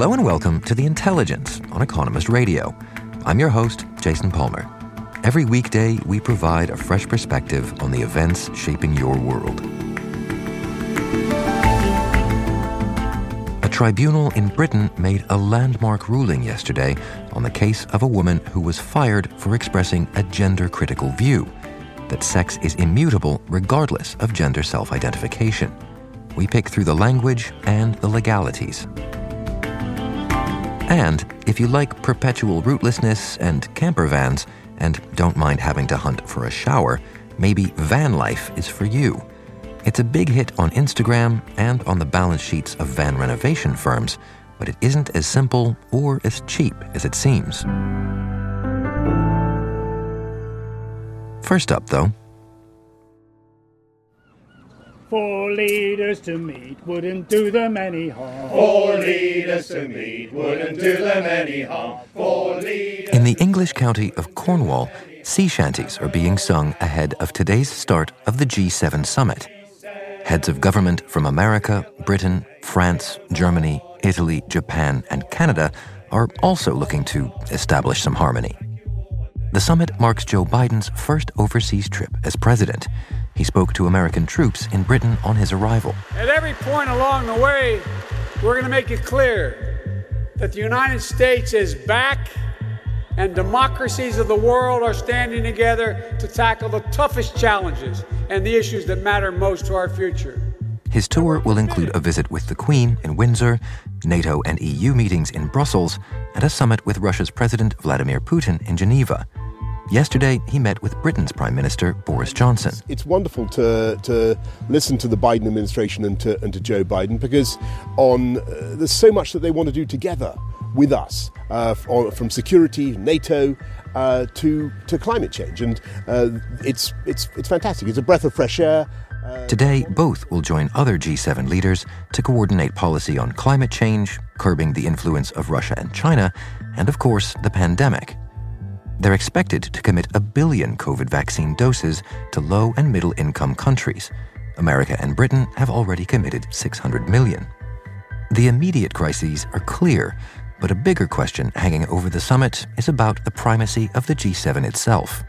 Hello and welcome to The Intelligence on Economist Radio. I'm your host, Jason Palmer. Every weekday, we provide a fresh perspective on the events shaping your world. A tribunal in Britain made a landmark ruling yesterday on the case of a woman who was fired for expressing a gender critical view that sex is immutable regardless of gender self identification. We pick through the language and the legalities. And if you like perpetual rootlessness and camper vans and don't mind having to hunt for a shower, maybe van life is for you. It's a big hit on Instagram and on the balance sheets of van renovation firms, but it isn't as simple or as cheap as it seems. First up, though, Four leaders to meet wouldn't do them any harm. Four leaders to meet wouldn't do them any harm. Four leaders. in the English county of Cornwall, sea shanties are being sung ahead of today's start of the G7 summit. Heads of government from America, Britain, France, Germany, Italy, Japan, and Canada are also looking to establish some harmony. The summit marks Joe Biden's first overseas trip as president. He spoke to American troops in Britain on his arrival. At every point along the way, we're going to make it clear that the United States is back and democracies of the world are standing together to tackle the toughest challenges and the issues that matter most to our future. His tour will include a visit with the Queen in Windsor, NATO and EU meetings in Brussels, and a summit with Russia's President Vladimir Putin in Geneva. Yesterday, he met with Britain's Prime Minister Boris Johnson. It's wonderful to to listen to the Biden administration and to and to Joe Biden because on uh, there's so much that they want to do together with us, uh, from security, NATO, uh, to to climate change, and uh, it's it's it's fantastic. It's a breath of fresh air. Uh, Today, both will join other G7 leaders to coordinate policy on climate change, curbing the influence of Russia and China, and of course, the pandemic. They're expected to commit a billion COVID vaccine doses to low and middle income countries. America and Britain have already committed 600 million. The immediate crises are clear, but a bigger question hanging over the summit is about the primacy of the G7 itself.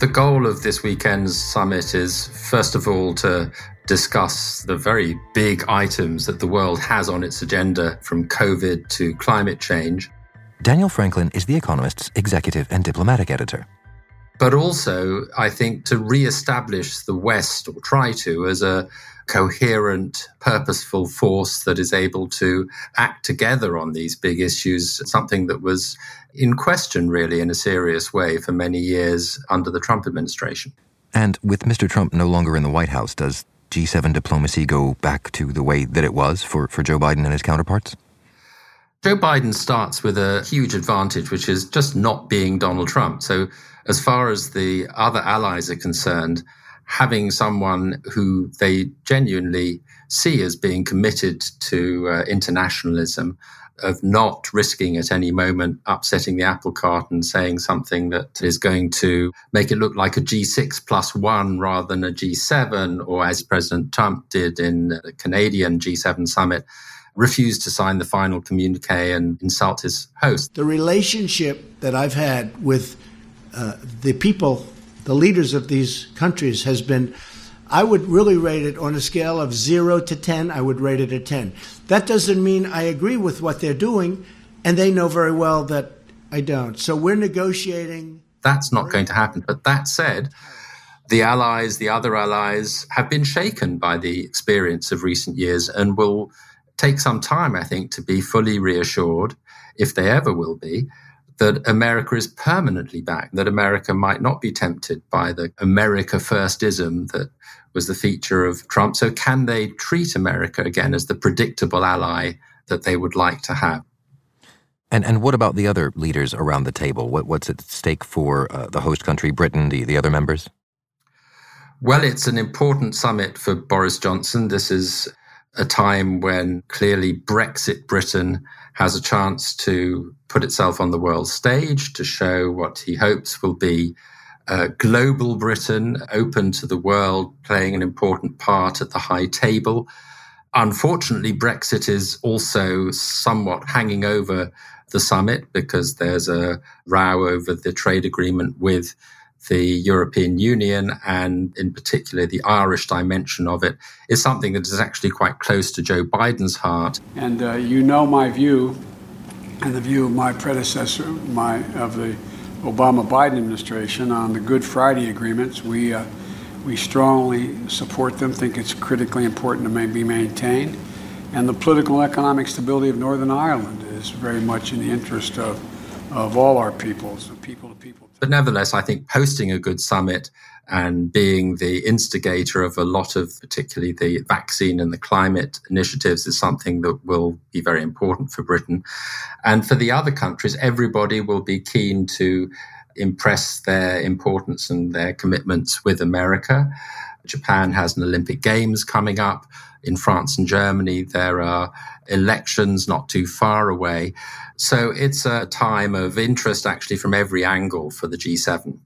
The goal of this weekend's summit is, first of all, to discuss the very big items that the world has on its agenda from COVID to climate change, Daniel Franklin is The Economist's executive and diplomatic editor. but also, I think, to re-establish the West, or try to, as a coherent, purposeful force that is able to act together on these big issues, something that was in question, really, in a serious way for many years under the Trump administration. And with Mr. Trump no longer in the White House, does G7 diplomacy go back to the way that it was for, for Joe Biden and his counterparts? Joe Biden starts with a huge advantage, which is just not being Donald Trump. So, as far as the other allies are concerned, having someone who they genuinely see as being committed to uh, internationalism, of not risking at any moment upsetting the apple cart and saying something that is going to make it look like a G6 plus one rather than a G7, or as President Trump did in the Canadian G7 summit, refused to sign the final communique and insult his host. The relationship that I've had with uh, the people, the leaders of these countries, has been. I would really rate it on a scale of zero to 10, I would rate it a 10. That doesn't mean I agree with what they're doing, and they know very well that I don't. So we're negotiating. That's not going to happen. But that said, the allies, the other allies, have been shaken by the experience of recent years and will take some time, I think, to be fully reassured, if they ever will be, that America is permanently back, that America might not be tempted by the America firstism that was the feature of Trump. So, can they treat America again as the predictable ally that they would like to have? And and what about the other leaders around the table? What what's at stake for uh, the host country, Britain, the the other members? Well, it's an important summit for Boris Johnson. This is a time when clearly Brexit Britain has a chance to put itself on the world stage to show what he hopes will be a global Britain, open to the world, playing an important part at the high table. Unfortunately, Brexit is also somewhat hanging over the summit because there's a row over the trade agreement with the European Union and in particular the Irish dimension of it is something that is actually quite close to Joe Biden's heart. And uh, you know my view and the view of my predecessor, my of the Obama Biden administration on the Good Friday agreements. We uh, we strongly support them. Think it's critically important to be maintained, and the political economic stability of Northern Ireland is very much in the interest of of all our peoples, people to people. But nevertheless, I think posting a good summit and being the instigator of a lot of particularly the vaccine and the climate initiatives is something that will be very important for Britain. And for the other countries, everybody will be keen to impress their importance and their commitments with America. Japan has an Olympic Games coming up. In France and Germany, there are elections not too far away. So it's a time of interest actually from every angle for the G7.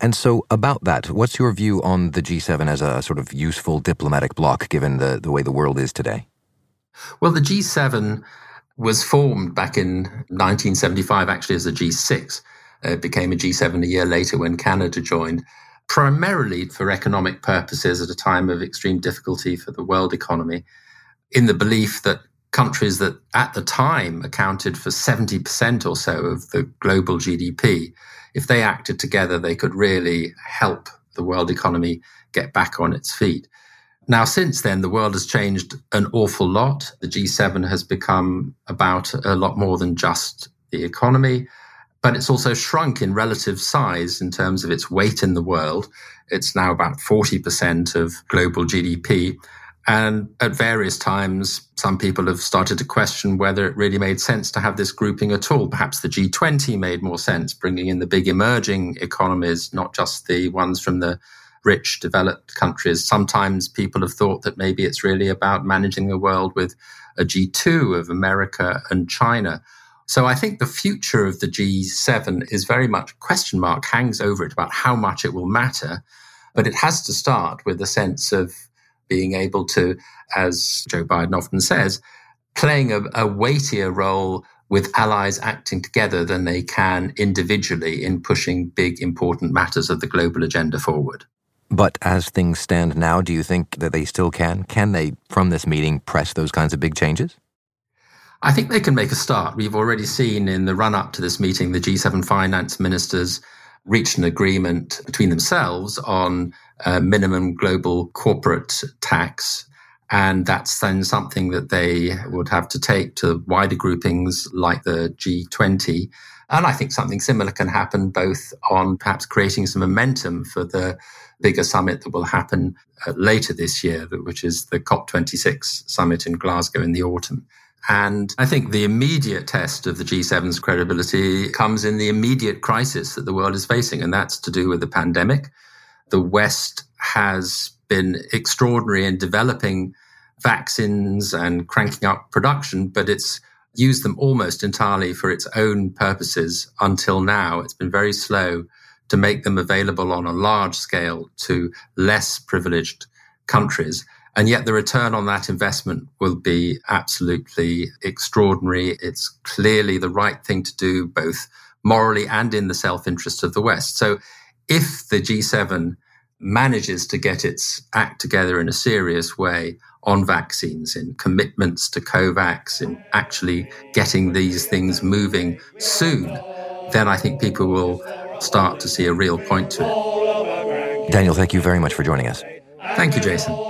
And so, about that, what's your view on the G7 as a sort of useful diplomatic bloc given the, the way the world is today? Well, the G7 was formed back in 1975, actually, as a G6. It became a G7 a year later when Canada joined, primarily for economic purposes at a time of extreme difficulty for the world economy, in the belief that countries that at the time accounted for 70% or so of the global GDP if they acted together, they could really help the world economy get back on its feet. Now, since then, the world has changed an awful lot. The G7 has become about a lot more than just the economy, but it's also shrunk in relative size in terms of its weight in the world. It's now about 40% of global GDP. And at various times, some people have started to question whether it really made sense to have this grouping at all. Perhaps the G20 made more sense, bringing in the big emerging economies, not just the ones from the rich developed countries. Sometimes people have thought that maybe it's really about managing the world with a G2 of America and China. So I think the future of the G7 is very much question mark hangs over it about how much it will matter. But it has to start with a sense of being able to, as Joe Biden often says, playing a, a weightier role with allies acting together than they can individually in pushing big, important matters of the global agenda forward. But as things stand now, do you think that they still can? Can they, from this meeting, press those kinds of big changes? I think they can make a start. We've already seen in the run up to this meeting, the G7 finance ministers reached an agreement between themselves on a minimum global corporate tax. And that's then something that they would have to take to wider groupings like the G20. And I think something similar can happen both on perhaps creating some momentum for the bigger summit that will happen uh, later this year, which is the COP26 summit in Glasgow in the autumn. And I think the immediate test of the G7's credibility comes in the immediate crisis that the world is facing, and that's to do with the pandemic. The West has been extraordinary in developing vaccines and cranking up production, but it's used them almost entirely for its own purposes until now. It's been very slow to make them available on a large scale to less privileged countries. And yet the return on that investment will be absolutely extraordinary. It's clearly the right thing to do, both morally and in the self interest of the West. So if the G7 manages to get its act together in a serious way on vaccines, in commitments to COVAX, in actually getting these things moving soon, then I think people will start to see a real point to it. Daniel, thank you very much for joining us. Thank you, Jason.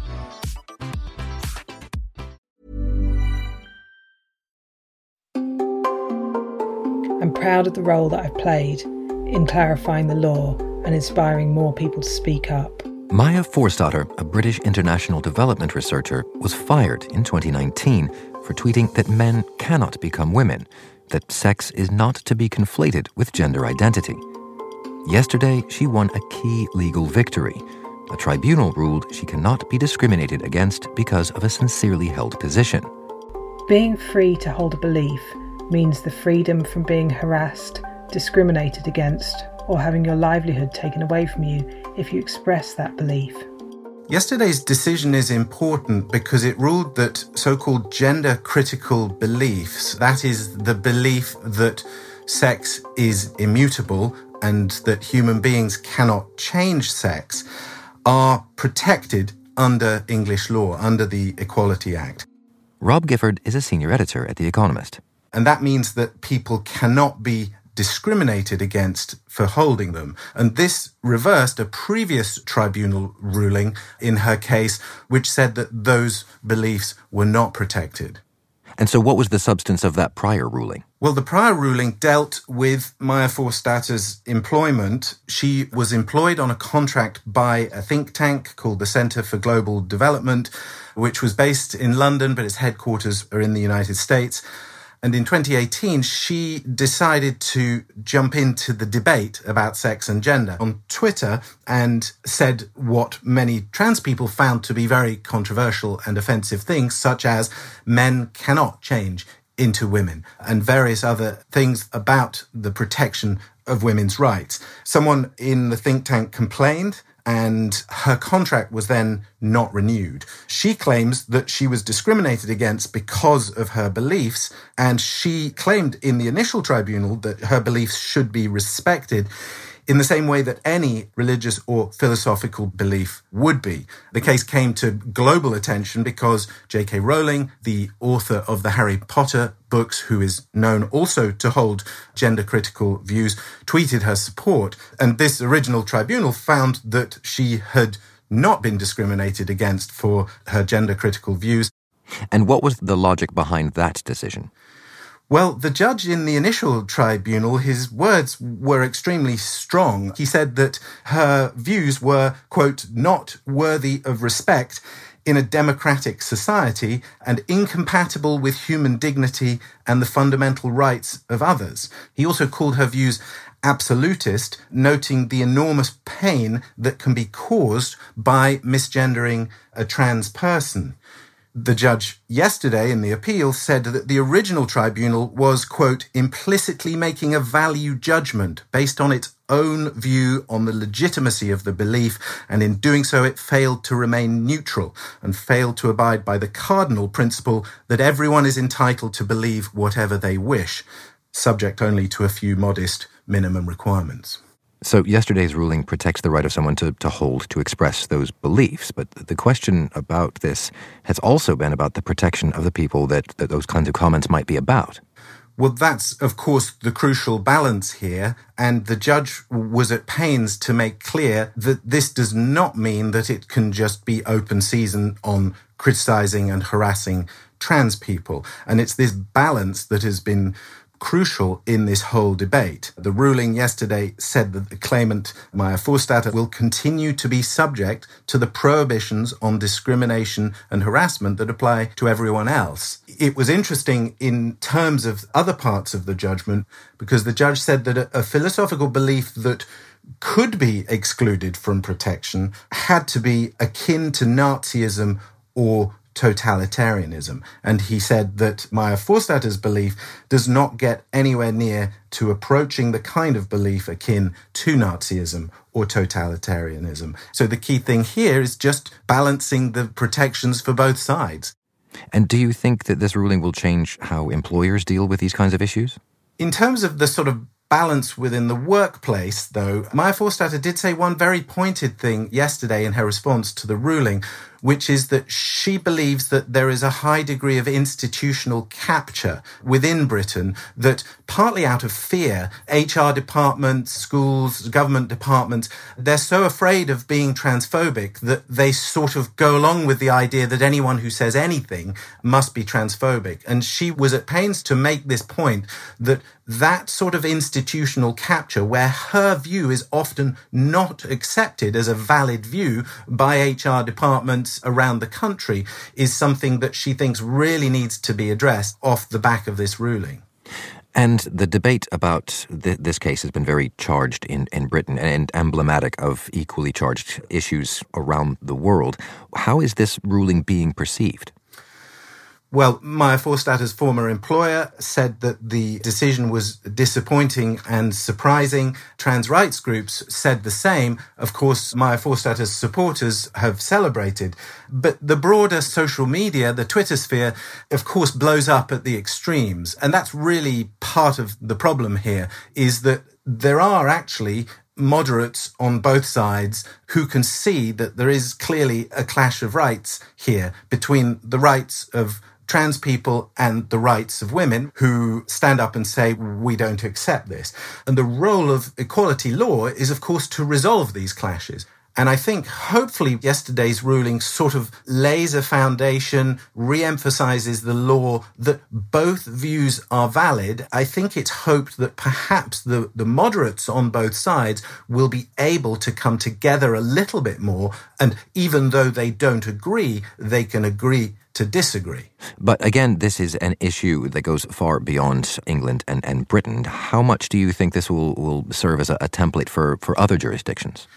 Proud of the role that I've played in clarifying the law and inspiring more people to speak up. Maya Forstater, a British international development researcher, was fired in 2019 for tweeting that men cannot become women, that sex is not to be conflated with gender identity. Yesterday, she won a key legal victory. A tribunal ruled she cannot be discriminated against because of a sincerely held position. Being free to hold a belief means the freedom from being harassed, discriminated against, or having your livelihood taken away from you if you express that belief. Yesterday's decision is important because it ruled that so called gender critical beliefs, that is, the belief that sex is immutable and that human beings cannot change sex, are protected under English law, under the Equality Act. Rob Gifford is a senior editor at The Economist. And that means that people cannot be discriminated against for holding them. And this reversed a previous tribunal ruling in her case, which said that those beliefs were not protected. And so, what was the substance of that prior ruling? Well, the prior ruling dealt with Maya Forstater's employment. She was employed on a contract by a think tank called the Center for Global Development, which was based in London, but its headquarters are in the United States. And in 2018, she decided to jump into the debate about sex and gender on Twitter and said what many trans people found to be very controversial and offensive things, such as men cannot change into women and various other things about the protection of women's rights. Someone in the think tank complained and her contract was then not renewed. She claims that she was discriminated against because of her beliefs, and she claimed in the initial tribunal that her beliefs should be respected in the same way that any religious or philosophical belief would be. The case came to global attention because J.K. Rowling, the author of the Harry Potter books, who is known also to hold gender critical views, tweeted her support. And this original tribunal found that she had not been discriminated against for her gender critical views. And what was the logic behind that decision? Well, the judge in the initial tribunal, his words were extremely strong. He said that her views were, quote, not worthy of respect in a democratic society and incompatible with human dignity and the fundamental rights of others. He also called her views absolutist, noting the enormous pain that can be caused by misgendering a trans person. The judge yesterday in the appeal said that the original tribunal was, quote, implicitly making a value judgment based on its own view on the legitimacy of the belief, and in doing so, it failed to remain neutral and failed to abide by the cardinal principle that everyone is entitled to believe whatever they wish, subject only to a few modest minimum requirements. So, yesterday's ruling protects the right of someone to, to hold, to express those beliefs. But the question about this has also been about the protection of the people that, that those kinds of comments might be about. Well, that's, of course, the crucial balance here. And the judge was at pains to make clear that this does not mean that it can just be open season on criticizing and harassing trans people. And it's this balance that has been crucial in this whole debate. The ruling yesterday said that the claimant, Maya Forstater, will continue to be subject to the prohibitions on discrimination and harassment that apply to everyone else. It was interesting in terms of other parts of the judgment because the judge said that a, a philosophical belief that could be excluded from protection had to be akin to Nazism or totalitarianism. And he said that Maya Forstater's belief does not get anywhere near to approaching the kind of belief akin to Nazism or totalitarianism. So the key thing here is just balancing the protections for both sides. And do you think that this ruling will change how employers deal with these kinds of issues? In terms of the sort of balance within the workplace, though, Maya Forstater did say one very pointed thing yesterday in her response to the ruling, which is that she believes that there is a high degree of institutional capture within Britain that partly out of fear, HR departments, schools, government departments, they're so afraid of being transphobic that they sort of go along with the idea that anyone who says anything must be transphobic. And she was at pains to make this point that that sort of institutional capture where her view is often not accepted as a valid view by HR departments around the country is something that she thinks really needs to be addressed off the back of this ruling. And the debate about th- this case has been very charged in, in Britain and emblematic of equally charged issues around the world. How is this ruling being perceived? Well, Maya Forstater's former employer said that the decision was disappointing and surprising. Trans rights groups said the same. Of course, Maya Forstater's supporters have celebrated. But the broader social media, the Twitter sphere, of course, blows up at the extremes. And that's really part of the problem here is that there are actually moderates on both sides who can see that there is clearly a clash of rights here between the rights of trans people and the rights of women who stand up and say, we don't accept this. And the role of equality law is, of course, to resolve these clashes. And I think hopefully yesterday's ruling sort of lays a foundation, re-emphasizes the law that both views are valid. I think it's hoped that perhaps the, the moderates on both sides will be able to come together a little bit more. And even though they don't agree, they can agree to disagree. But again, this is an issue that goes far beyond England and, and Britain. How much do you think this will, will serve as a, a template for, for other jurisdictions?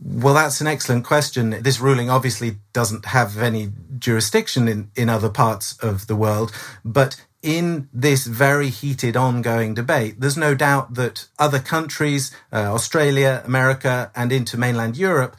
Well, that's an excellent question. This ruling obviously doesn't have any jurisdiction in, in other parts of the world, but in this very heated ongoing debate, there's no doubt that other countries, uh, Australia, America, and into mainland Europe,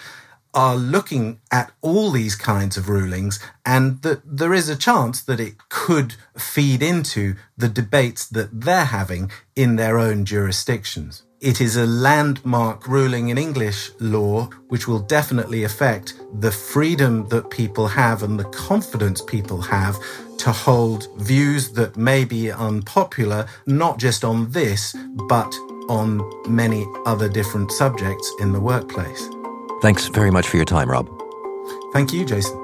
are looking at all these kinds of rulings and that there is a chance that it could feed into the debates that they're having in their own jurisdictions. It is a landmark ruling in English law which will definitely affect the freedom that people have and the confidence people have to hold views that may be unpopular, not just on this, but on many other different subjects in the workplace. Thanks very much for your time, Rob. Thank you, Jason.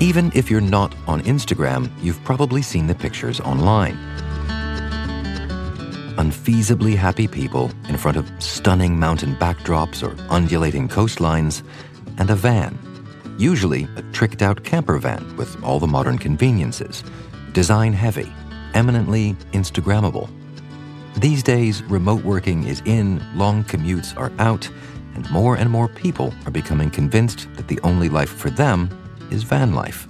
Even if you're not on Instagram, you've probably seen the pictures online. Unfeasibly happy people in front of stunning mountain backdrops or undulating coastlines, and a van usually a tricked out camper van with all the modern conveniences, design heavy, eminently Instagrammable. These days, remote working is in, long commutes are out, and more and more people are becoming convinced that the only life for them is van life.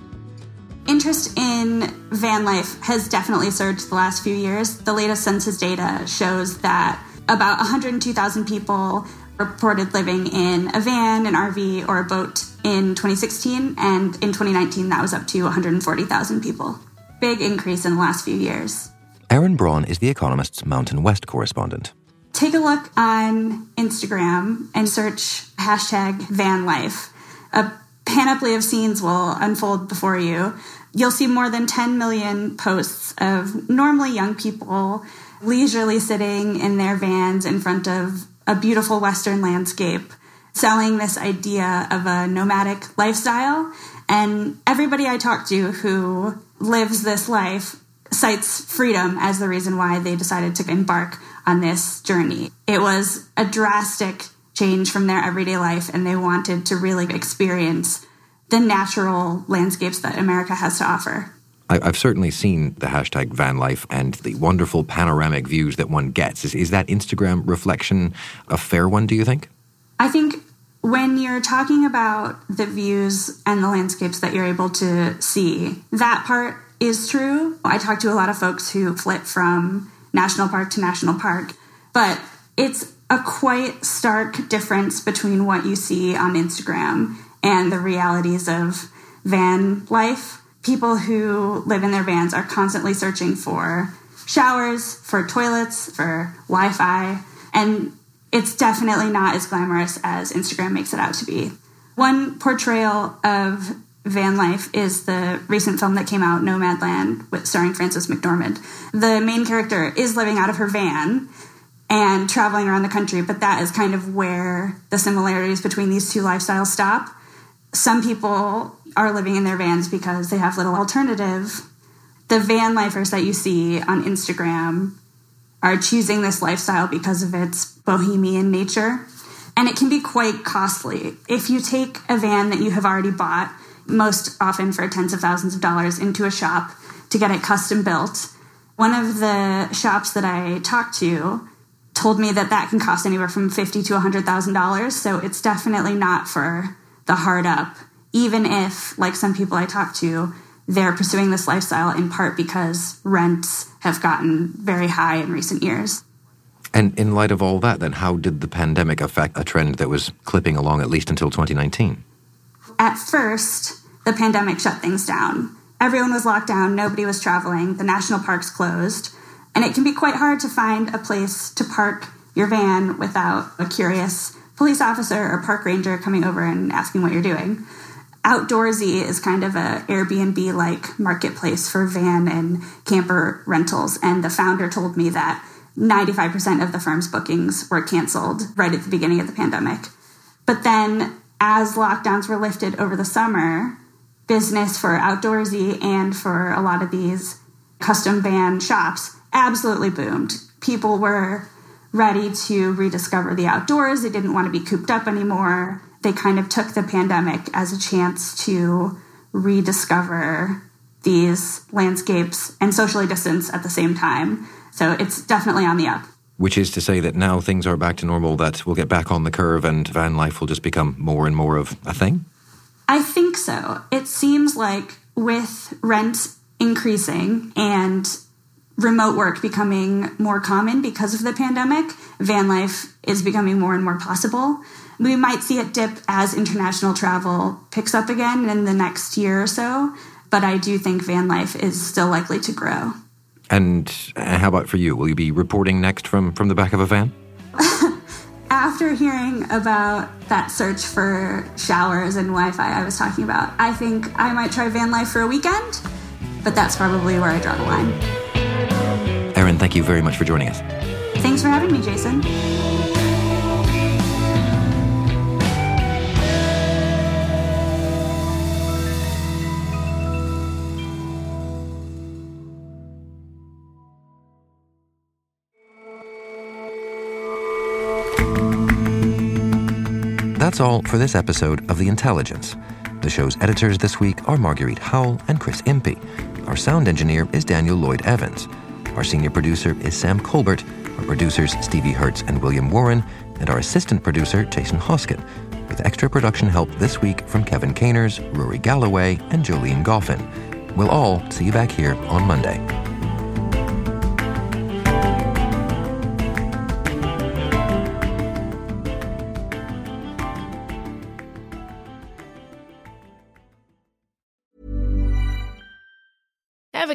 Interest in van life has definitely surged the last few years. The latest census data shows that about 102,000 people reported living in a van, an RV, or a boat in 2016, and in 2019, that was up to 140,000 people. Big increase in the last few years. Erin Braun is The Economist's Mountain West correspondent. Take a look on Instagram and search hashtag van life. A panoply of scenes will unfold before you. You'll see more than 10 million posts of normally young people leisurely sitting in their vans in front of a beautiful Western landscape, selling this idea of a nomadic lifestyle. And everybody I talk to who lives this life cites freedom as the reason why they decided to embark on this journey. It was a drastic change from their everyday life, and they wanted to really experience the natural landscapes that America has to offer. I've certainly seen the hashtag van life and the wonderful panoramic views that one gets. Is, is that Instagram reflection a fair one, do you think? I think when you're talking about the views and the landscapes that you're able to see, that part is true. I talk to a lot of folks who flip from national park to national park, but it's a quite stark difference between what you see on Instagram and the realities of van life. People who live in their vans are constantly searching for showers, for toilets, for Wi Fi, and it's definitely not as glamorous as Instagram makes it out to be. One portrayal of van life is the recent film that came out, Nomadland, with starring Frances McDormand. The main character is living out of her van and traveling around the country, but that is kind of where the similarities between these two lifestyles stop. Some people are living in their vans because they have little alternative. The van lifers that you see on Instagram are choosing this lifestyle because of its bohemian nature. And it can be quite costly. If you take a van that you have already bought, most often for tens of thousands of dollars, into a shop to get it custom built, one of the shops that I talked to told me that that can cost anywhere from fifty to hundred thousand dollars. So it's definitely not for the hard up. Even if, like some people I talk to, they're pursuing this lifestyle in part because rents have gotten very high in recent years. And in light of all that, then how did the pandemic affect a trend that was clipping along at least until 2019? At first, the pandemic shut things down. Everyone was locked down, nobody was traveling, the national parks closed, and it can be quite hard to find a place to park your van without a curious police officer or park ranger coming over and asking what you're doing. Outdoorsy is kind of a Airbnb like marketplace for van and camper rentals, and the founder told me that 95% of the firm's bookings were canceled right at the beginning of the pandemic. But then, as lockdowns were lifted over the summer, business for outdoorsy and for a lot of these custom van shops absolutely boomed. People were ready to rediscover the outdoors. They didn't want to be cooped up anymore they kind of took the pandemic as a chance to rediscover these landscapes and socially distance at the same time. So it's definitely on the up. Which is to say that now things are back to normal, that we'll get back on the curve and van life will just become more and more of a thing? I think so. It seems like with rent increasing and remote work becoming more common because of the pandemic, van life is becoming more and more possible. We might see it dip as international travel picks up again in the next year or so, but I do think van life is still likely to grow. And uh, how about for you? Will you be reporting next from, from the back of a van? After hearing about that search for showers and Wi Fi I was talking about, I think I might try van life for a weekend, but that's probably where I draw the line. Erin, thank you very much for joining us. Thanks for having me, Jason. That's all for this episode of The Intelligence. The show's editors this week are Marguerite Howell and Chris Impey. Our sound engineer is Daniel Lloyd Evans. Our senior producer is Sam Colbert. Our producers, Stevie Hertz and William Warren. And our assistant producer, Jason Hosken. With extra production help this week from Kevin Caners, Rory Galloway, and Jolene Goffin. We'll all see you back here on Monday.